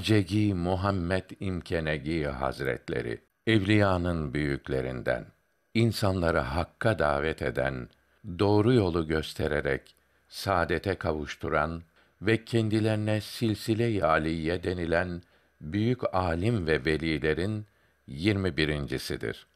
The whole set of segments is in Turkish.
Hacegi Muhammed İmkenegi Hazretleri, evliyanın büyüklerinden, insanları hakka davet eden, doğru yolu göstererek saadete kavuşturan ve kendilerine silsile-i aliye denilen büyük alim ve velilerin 21.sidir.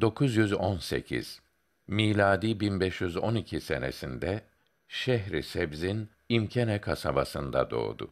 918 miladi 1512 senesinde Şehri Sebz'in İmkene kasabasında doğdu.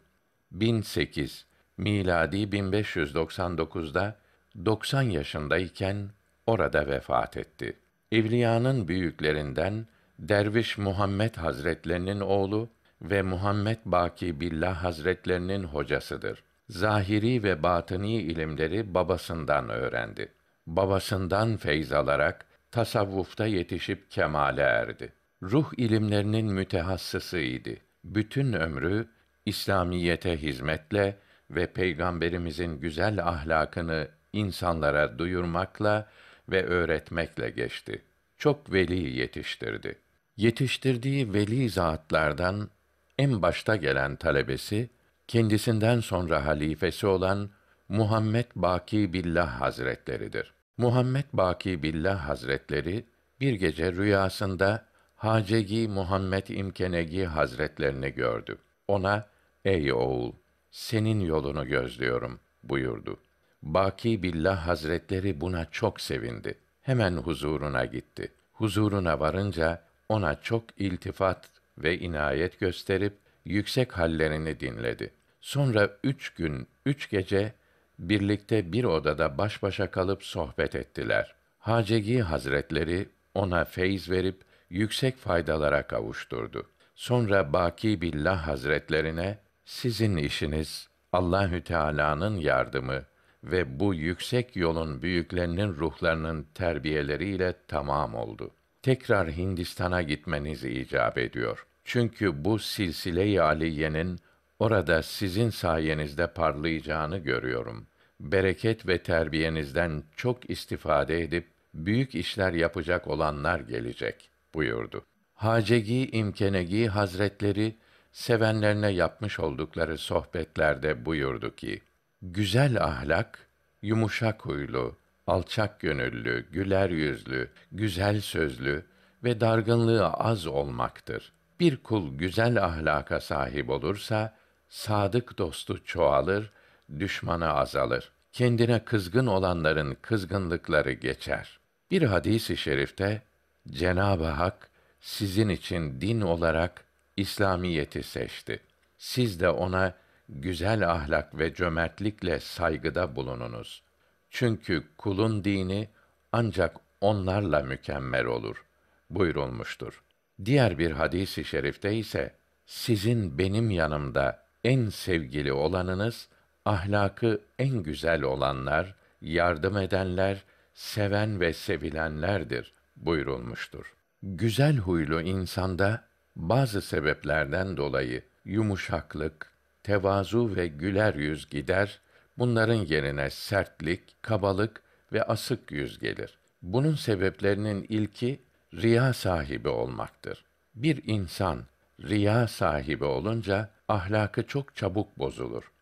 1008 miladi 1599'da 90 yaşındayken orada vefat etti. Evliyanın büyüklerinden Derviş Muhammed Hazretlerinin oğlu ve Muhammed Baki Billah Hazretlerinin hocasıdır. Zahiri ve batini ilimleri babasından öğrendi. Babasından feyz alarak tasavvufta yetişip kemale erdi. Ruh ilimlerinin mütehassısıydı. Bütün ömrü İslamiyete hizmetle ve peygamberimizin güzel ahlakını insanlara duyurmakla ve öğretmekle geçti. Çok veli yetiştirdi. Yetiştirdiği veli zatlardan en başta gelen talebesi kendisinden sonra halifesi olan Muhammed Baki Billah Hazretleridir. Muhammed Baki Billah Hazretleri bir gece rüyasında Hacegi Muhammed İmkenegi Hazretlerini gördü. Ona, ey oğul, senin yolunu gözlüyorum buyurdu. Baki Billah Hazretleri buna çok sevindi. Hemen huzuruna gitti. Huzuruna varınca ona çok iltifat ve inayet gösterip yüksek hallerini dinledi. Sonra üç gün, üç gece birlikte bir odada baş başa kalıp sohbet ettiler. Hacegi Hazretleri ona feyz verip yüksek faydalara kavuşturdu. Sonra Baki Billah Hazretlerine sizin işiniz Allahü Teala'nın yardımı ve bu yüksek yolun büyüklerinin ruhlarının terbiyeleriyle tamam oldu. Tekrar Hindistan'a gitmeniz icap ediyor. Çünkü bu silsile-i aliyenin orada sizin sayenizde parlayacağını görüyorum. Bereket ve terbiyenizden çok istifade edip büyük işler yapacak olanlar gelecek buyurdu. Hacegi İmkenegi Hazretleri sevenlerine yapmış oldukları sohbetlerde buyurdu ki: Güzel ahlak, yumuşak huylu, alçak gönüllü, güler yüzlü, güzel sözlü ve dargınlığı az olmaktır. Bir kul güzel ahlaka sahip olursa sadık dostu çoğalır, düşmanı azalır. Kendine kızgın olanların kızgınlıkları geçer. Bir hadisi şerifte Cenab-ı Hak sizin için din olarak İslamiyeti seçti. Siz de ona güzel ahlak ve cömertlikle saygıda bulununuz. Çünkü kulun dini ancak onlarla mükemmel olur buyurulmuştur. Diğer bir hadisi i şerifte ise sizin benim yanımda en sevgili olanınız ahlakı en güzel olanlar, yardım edenler, seven ve sevilenlerdir buyurulmuştur. Güzel huylu insanda bazı sebeplerden dolayı yumuşaklık, tevazu ve güler yüz gider, bunların yerine sertlik, kabalık ve asık yüz gelir. Bunun sebeplerinin ilki riya sahibi olmaktır. Bir insan riya sahibi olunca ahlakı çok çabuk bozulur.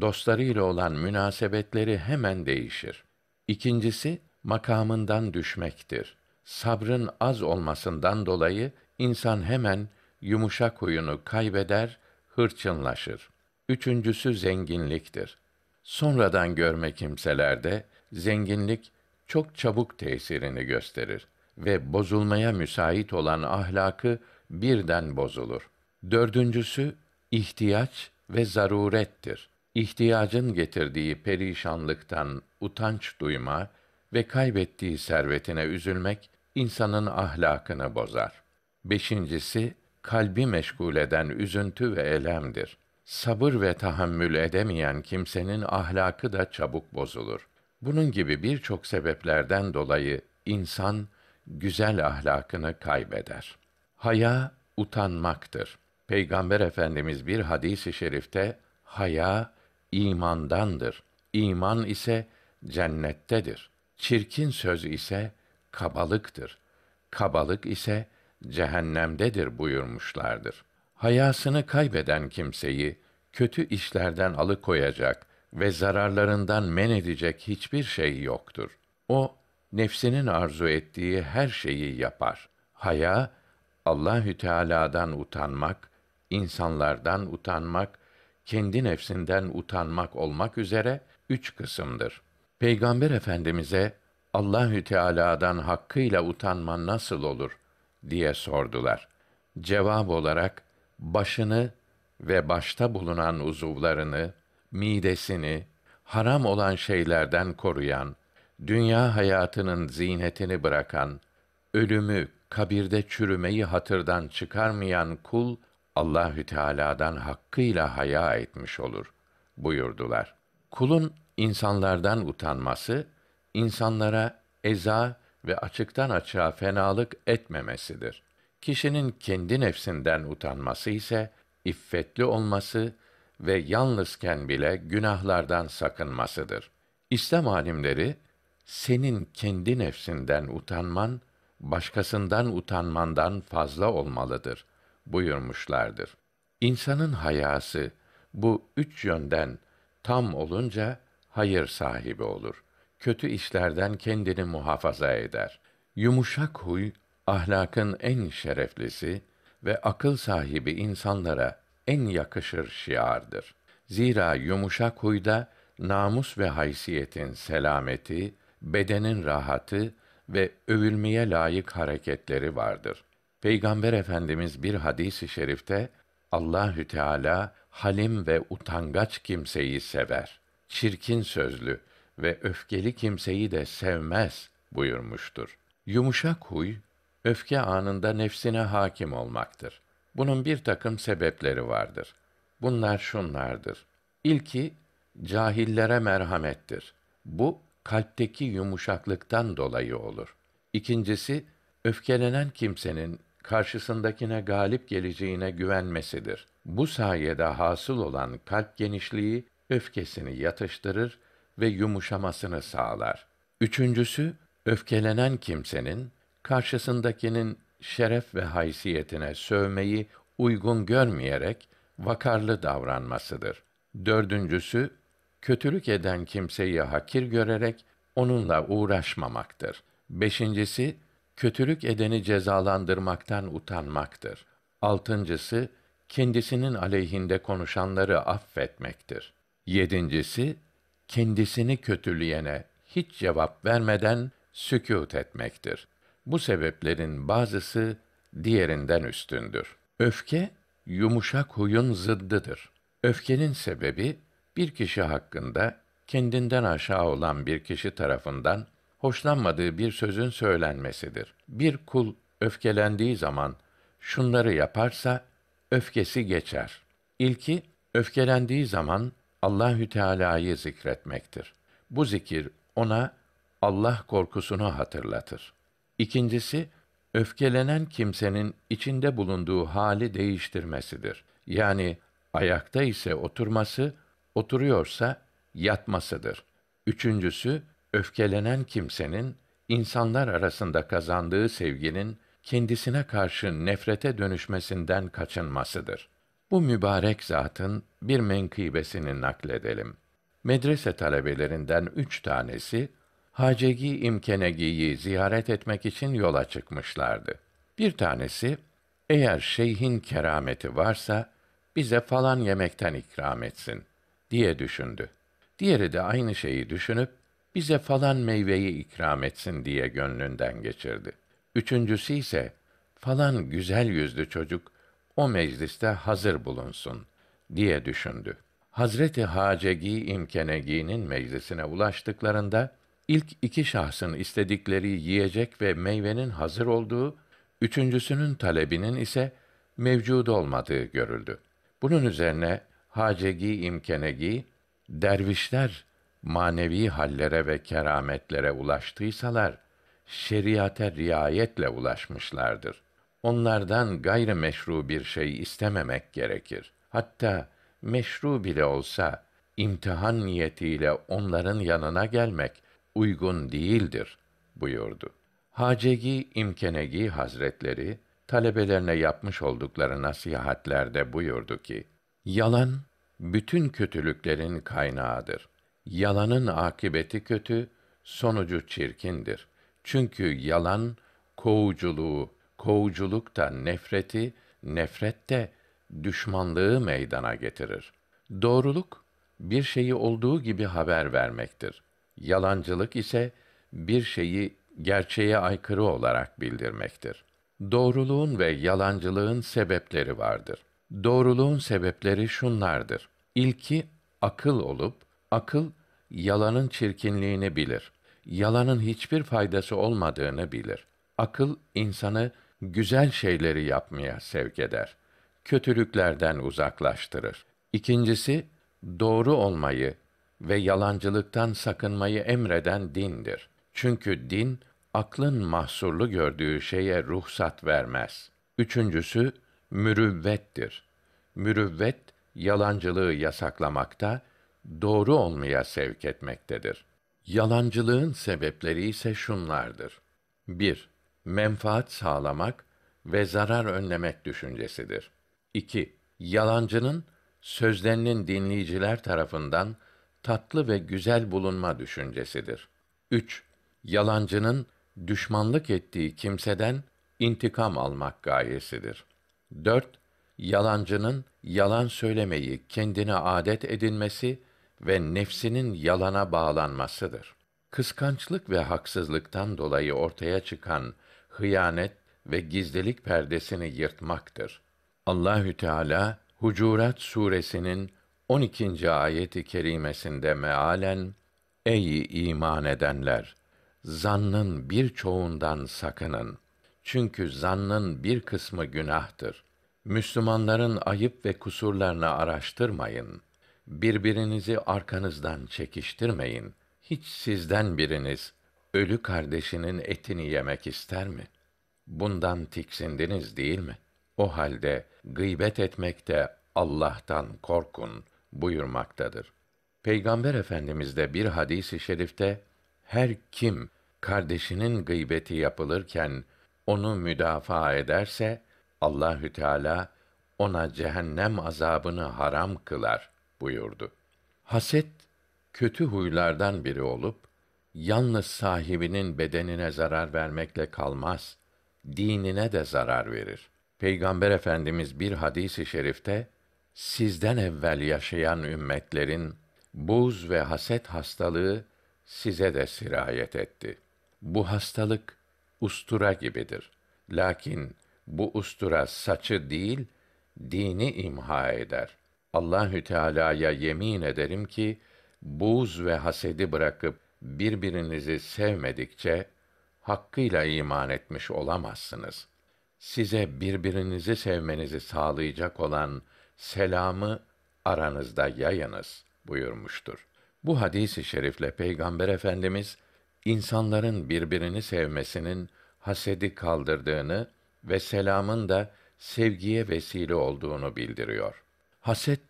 Dostlarıyla olan münasebetleri hemen değişir. İkincisi makamından düşmektir. Sabrın az olmasından dolayı insan hemen yumuşak huyunu kaybeder, hırçınlaşır. Üçüncüsü zenginliktir. Sonradan görme kimselerde zenginlik çok çabuk tesirini gösterir ve bozulmaya müsait olan ahlakı birden bozulur. Dördüncüsü ihtiyaç ve zarurettir. İhtiyacın getirdiği perişanlıktan utanç duyma ve kaybettiği servetine üzülmek insanın ahlakını bozar. Beşincisi kalbi meşgul eden üzüntü ve elemdir. Sabır ve tahammül edemeyen kimsenin ahlakı da çabuk bozulur. Bunun gibi birçok sebeplerden dolayı insan güzel ahlakını kaybeder. Haya utanmaktır. Peygamber Efendimiz bir hadisi i şerifte haya imandandır. İman ise cennettedir. Çirkin söz ise kabalıktır. Kabalık ise cehennemdedir buyurmuşlardır. Hayasını kaybeden kimseyi kötü işlerden alıkoyacak ve zararlarından men edecek hiçbir şey yoktur. O nefsinin arzu ettiği her şeyi yapar. Haya Allahü Teala'dan utanmak, insanlardan utanmak, kendi nefsinden utanmak olmak üzere üç kısımdır. Peygamber Efendimize Allahü Teala'dan hakkıyla utanma nasıl olur diye sordular. Cevap olarak başını ve başta bulunan uzuvlarını, midesini haram olan şeylerden koruyan, dünya hayatının zinetini bırakan, ölümü, kabirde çürümeyi hatırdan çıkarmayan kul Allahü Teala'dan hakkıyla haya etmiş olur buyurdular. Kulun insanlardan utanması, insanlara eza ve açıktan açığa fenalık etmemesidir. Kişinin kendi nefsinden utanması ise iffetli olması ve yalnızken bile günahlardan sakınmasıdır. İslam alimleri senin kendi nefsinden utanman başkasından utanmandan fazla olmalıdır buyurmuşlardır. İnsanın hayası bu üç yönden tam olunca hayır sahibi olur. Kötü işlerden kendini muhafaza eder. Yumuşak huy ahlakın en şereflisi ve akıl sahibi insanlara en yakışır şiardır. Zira yumuşak huyda namus ve haysiyetin selameti, bedenin rahatı ve övülmeye layık hareketleri vardır. Peygamber Efendimiz bir hadisi i şerifte Allahü Teala halim ve utangaç kimseyi sever. Çirkin sözlü ve öfkeli kimseyi de sevmez buyurmuştur. Yumuşak huy öfke anında nefsine hakim olmaktır. Bunun bir takım sebepleri vardır. Bunlar şunlardır. İlki cahillere merhamettir. Bu kalpteki yumuşaklıktan dolayı olur. İkincisi öfkelenen kimsenin karşısındakine galip geleceğine güvenmesidir. Bu sayede hasıl olan kalp genişliği öfkesini yatıştırır ve yumuşamasını sağlar. Üçüncüsü öfkelenen kimsenin karşısındakinin şeref ve haysiyetine sövmeyi uygun görmeyerek vakarlı davranmasıdır. Dördüncüsü, kötülük eden kimseyi hakir görerek onunla uğraşmamaktır. Beşincisi, kötülük edeni cezalandırmaktan utanmaktır. Altıncısı, kendisinin aleyhinde konuşanları affetmektir. Yedincisi, kendisini kötüleyene hiç cevap vermeden sükût etmektir. Bu sebeplerin bazısı diğerinden üstündür. Öfke yumuşak huyun zıddıdır. Öfkenin sebebi bir kişi hakkında kendinden aşağı olan bir kişi tarafından hoşlanmadığı bir sözün söylenmesidir. Bir kul öfkelendiği zaman şunları yaparsa öfkesi geçer. İlki öfkelendiği zaman Allahü Teala'yı zikretmektir. Bu zikir ona Allah korkusunu hatırlatır. İkincisi, öfkelenen kimsenin içinde bulunduğu hali değiştirmesidir. Yani ayakta ise oturması, oturuyorsa yatmasıdır. Üçüncüsü, öfkelenen kimsenin insanlar arasında kazandığı sevginin kendisine karşı nefrete dönüşmesinden kaçınmasıdır. Bu mübarek zatın bir menkıbesini nakledelim. Medrese talebelerinden üç tanesi Hacegi İmkenegi'yi ziyaret etmek için yola çıkmışlardı. Bir tanesi, eğer şeyhin kerameti varsa, bize falan yemekten ikram etsin, diye düşündü. Diğeri de aynı şeyi düşünüp, bize falan meyveyi ikram etsin diye gönlünden geçirdi. Üçüncüsü ise, falan güzel yüzlü çocuk, o mecliste hazır bulunsun, diye düşündü. Hazreti Hacegi İmkenegi'nin meclisine ulaştıklarında, İlk iki şahsın istedikleri yiyecek ve meyvenin hazır olduğu, üçüncüsünün talebinin ise mevcud olmadığı görüldü. Bunun üzerine Hacegi İmkenegi, dervişler manevi hallere ve kerametlere ulaştıysalar, şeriate riayetle ulaşmışlardır. Onlardan gayri meşru bir şey istememek gerekir. Hatta meşru bile olsa imtihan niyetiyle onların yanına gelmek uygun değildir buyurdu. Hacegi İmkenegi Hazretleri talebelerine yapmış oldukları nasihatlerde buyurdu ki: Yalan bütün kötülüklerin kaynağıdır. Yalanın akibeti kötü, sonucu çirkindir. Çünkü yalan kovuculuğu, kovuculuk da nefreti, nefret de düşmanlığı meydana getirir. Doğruluk bir şeyi olduğu gibi haber vermektir. Yalancılık ise bir şeyi gerçeğe aykırı olarak bildirmektir. Doğruluğun ve yalancılığın sebepleri vardır. Doğruluğun sebepleri şunlardır. İlki akıl olup akıl yalanın çirkinliğini bilir. Yalanın hiçbir faydası olmadığını bilir. Akıl insanı güzel şeyleri yapmaya sevk eder. Kötülüklerden uzaklaştırır. İkincisi doğru olmayı ve yalancılıktan sakınmayı emreden dindir. Çünkü din aklın mahsurlu gördüğü şeye ruhsat vermez. Üçüncüsü mürüvvettir. Mürüvvet yalancılığı yasaklamakta, doğru olmaya sevk etmektedir. Yalancılığın sebepleri ise şunlardır. 1. Menfaat sağlamak ve zarar önlemek düşüncesidir. 2. Yalancının sözlerinin dinleyiciler tarafından tatlı ve güzel bulunma düşüncesidir. 3. Yalancının düşmanlık ettiği kimseden intikam almak gayesidir. 4. Yalancının yalan söylemeyi kendine adet edinmesi ve nefsinin yalana bağlanmasıdır. Kıskançlık ve haksızlıktan dolayı ortaya çıkan hıyanet ve gizlilik perdesini yırtmaktır. Allahü Teala Hucurat suresinin 12. ayeti kerimesinde mealen Ey iman edenler zannın birçoğundan sakının. Çünkü zannın bir kısmı günahtır. Müslümanların ayıp ve kusurlarını araştırmayın. Birbirinizi arkanızdan çekiştirmeyin. Hiç sizden biriniz ölü kardeşinin etini yemek ister mi? Bundan tiksindiniz değil mi? O halde gıybet etmekte Allah'tan korkun buyurmaktadır. Peygamber Efendimiz de bir hadisi i şerifte her kim kardeşinin gıybeti yapılırken onu müdafaa ederse Allahü Teala ona cehennem azabını haram kılar buyurdu. Haset kötü huylardan biri olup yalnız sahibinin bedenine zarar vermekle kalmaz, dinine de zarar verir. Peygamber Efendimiz bir hadisi şerifte sizden evvel yaşayan ümmetlerin buz ve haset hastalığı size de sirayet etti. Bu hastalık ustura gibidir. Lakin bu ustura saçı değil, dini imha eder. Allahü Teala'ya yemin ederim ki buz ve hasedi bırakıp birbirinizi sevmedikçe hakkıyla iman etmiş olamazsınız. Size birbirinizi sevmenizi sağlayacak olan selamı aranızda yayınız buyurmuştur. Bu hadisi şerifle Peygamber Efendimiz insanların birbirini sevmesinin hasedi kaldırdığını ve selamın da sevgiye vesile olduğunu bildiriyor. Haset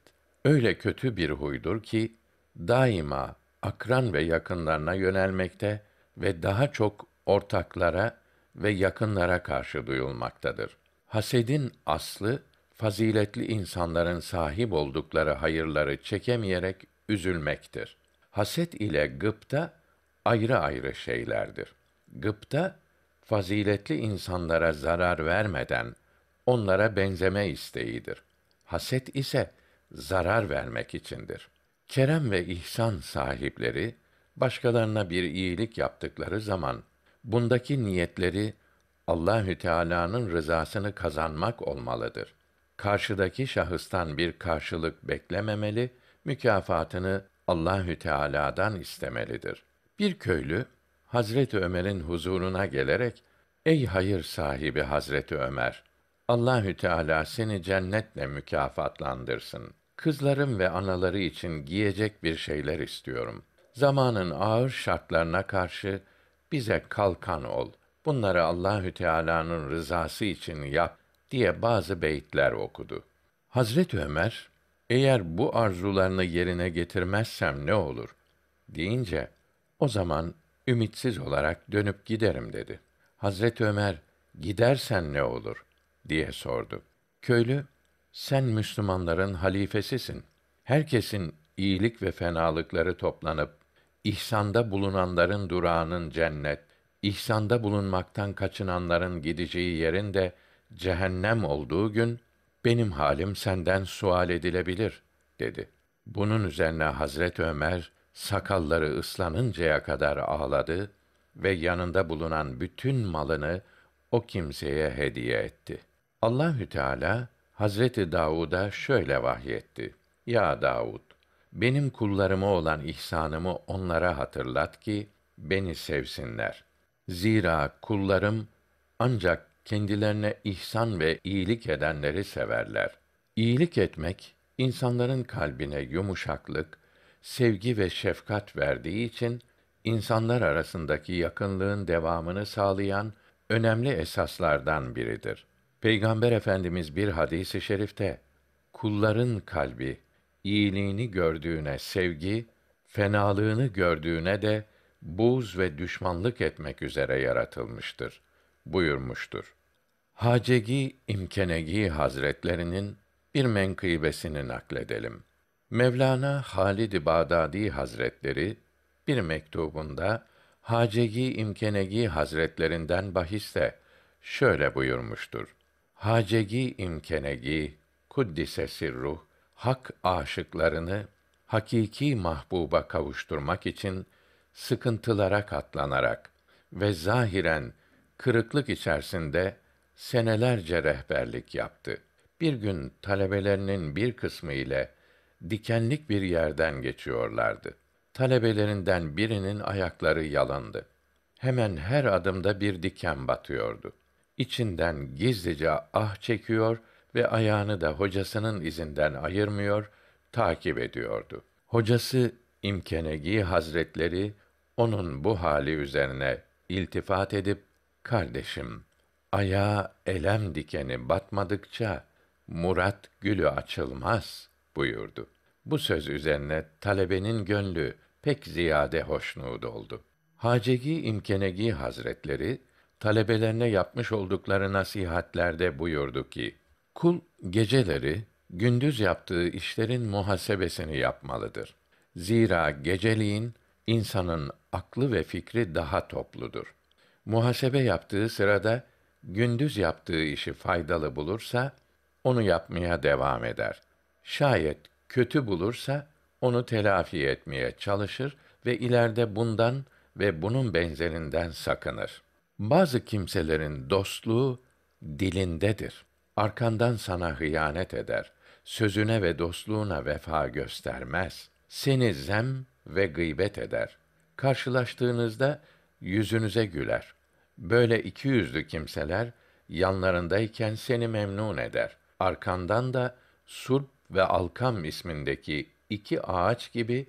öyle kötü bir huydur ki daima akran ve yakınlarına yönelmekte ve daha çok ortaklara ve yakınlara karşı duyulmaktadır. Hasedin aslı faziletli insanların sahip oldukları hayırları çekemeyerek üzülmektir. Haset ile gıpta ayrı ayrı şeylerdir. Gıpta faziletli insanlara zarar vermeden onlara benzeme isteğidir. Haset ise zarar vermek içindir. Kerem ve ihsan sahipleri başkalarına bir iyilik yaptıkları zaman bundaki niyetleri Allahü Teala'nın rızasını kazanmak olmalıdır. Karşıdaki şahıstan bir karşılık beklememeli, mükafatını Allahü Teala'dan istemelidir. Bir köylü Hazreti Ömer'in huzuruna gelerek Ey hayır sahibi Hazreti Ömer Allahü Teala seni cennetle mükafatlandırsın. Kızlarım ve anaları için giyecek bir şeyler istiyorum. Zamanın ağır şartlarına karşı bize kalkan ol. Bunları Allahü Teala'nın rızası için yap diye bazı beyitler okudu. Hazret Ömer, eğer bu arzularını yerine getirmezsem ne olur? deyince, o zaman ümitsiz olarak dönüp giderim dedi. Hazret Ömer, gidersen ne olur? diye sordu. Köylü, sen Müslümanların halifesisin. Herkesin iyilik ve fenalıkları toplanıp ihsanda bulunanların durağının cennet, ihsanda bulunmaktan kaçınanların gideceği yerin de cehennem olduğu gün benim halim senden sual edilebilir dedi. Bunun üzerine Hazret Ömer sakalları ıslanıncaya kadar ağladı ve yanında bulunan bütün malını o kimseye hediye etti. Allahü Teala Hazreti Davud'a şöyle vahyetti. Ya Davud, benim kullarıma olan ihsanımı onlara hatırlat ki beni sevsinler. Zira kullarım ancak kendilerine ihsan ve iyilik edenleri severler. İyilik etmek insanların kalbine yumuşaklık, sevgi ve şefkat verdiği için insanlar arasındaki yakınlığın devamını sağlayan önemli esaslardan biridir. Peygamber Efendimiz bir hadisi şerifte kulların kalbi iyiliğini gördüğüne sevgi, fenalığını gördüğüne de buz ve düşmanlık etmek üzere yaratılmıştır buyurmuştur. Hacegi İmkenegi Hazretlerinin bir menkıbesini nakledelim. Mevlana Halid Bağdadi Hazretleri bir mektubunda Hacegi İmkenegi Hazretlerinden bahiste şöyle buyurmuştur. Hacegi İmkenegi kuddise sirruh hak aşıklarını hakiki mahbuba kavuşturmak için sıkıntılara katlanarak ve zahiren kırıklık içerisinde senelerce rehberlik yaptı. Bir gün talebelerinin bir kısmı ile dikenlik bir yerden geçiyorlardı. Talebelerinden birinin ayakları yalandı. Hemen her adımda bir diken batıyordu. İçinden gizlice ah çekiyor ve ayağını da hocasının izinden ayırmıyor, takip ediyordu. Hocası İmkenegi Hazretleri onun bu hali üzerine iltifat edip kardeşim ayağa elem dikeni batmadıkça murat gülü açılmaz buyurdu. Bu söz üzerine talebenin gönlü pek ziyade hoşnut oldu. Hacegi İmkenegi Hazretleri talebelerine yapmış oldukları nasihatlerde buyurdu ki: Kul geceleri gündüz yaptığı işlerin muhasebesini yapmalıdır. Zira geceliğin insanın aklı ve fikri daha topludur. Muhasebe yaptığı sırada gündüz yaptığı işi faydalı bulursa onu yapmaya devam eder. Şayet kötü bulursa onu telafi etmeye çalışır ve ileride bundan ve bunun benzerinden sakınır. Bazı kimselerin dostluğu dilindedir. Arkandan sana hıyanet eder. Sözüne ve dostluğuna vefa göstermez. Seni zem ve gıybet eder. Karşılaştığınızda yüzünüze güler. Böyle iki yüzlü kimseler yanlarındayken seni memnun eder. Arkandan da surp ve alkam ismindeki iki ağaç gibi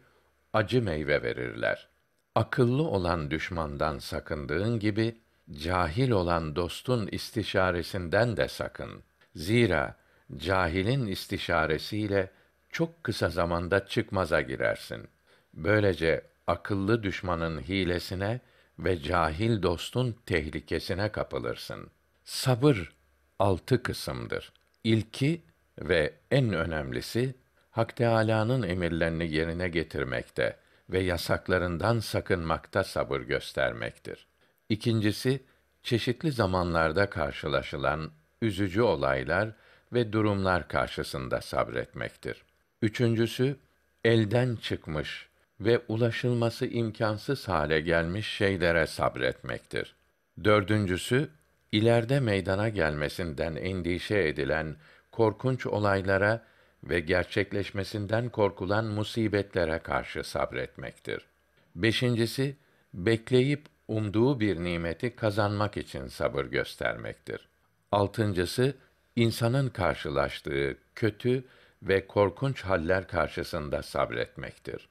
acı meyve verirler. Akıllı olan düşmandan sakındığın gibi cahil olan dostun istişaresinden de sakın. Zira cahilin istişaresiyle çok kısa zamanda çıkmaza girersin. Böylece akıllı düşmanın hilesine ve cahil dostun tehlikesine kapılırsın. Sabır altı kısımdır. İlki ve en önemlisi Hak Teâlâ'nın emirlerini yerine getirmekte ve yasaklarından sakınmakta sabır göstermektir. İkincisi, çeşitli zamanlarda karşılaşılan üzücü olaylar ve durumlar karşısında sabretmektir. Üçüncüsü, elden çıkmış ve ulaşılması imkansız hale gelmiş şeylere sabretmektir. Dördüncüsü, ileride meydana gelmesinden endişe edilen korkunç olaylara ve gerçekleşmesinden korkulan musibetlere karşı sabretmektir. Beşincisi, bekleyip umduğu bir nimeti kazanmak için sabır göstermektir. Altıncısı, insanın karşılaştığı kötü ve korkunç haller karşısında sabretmektir.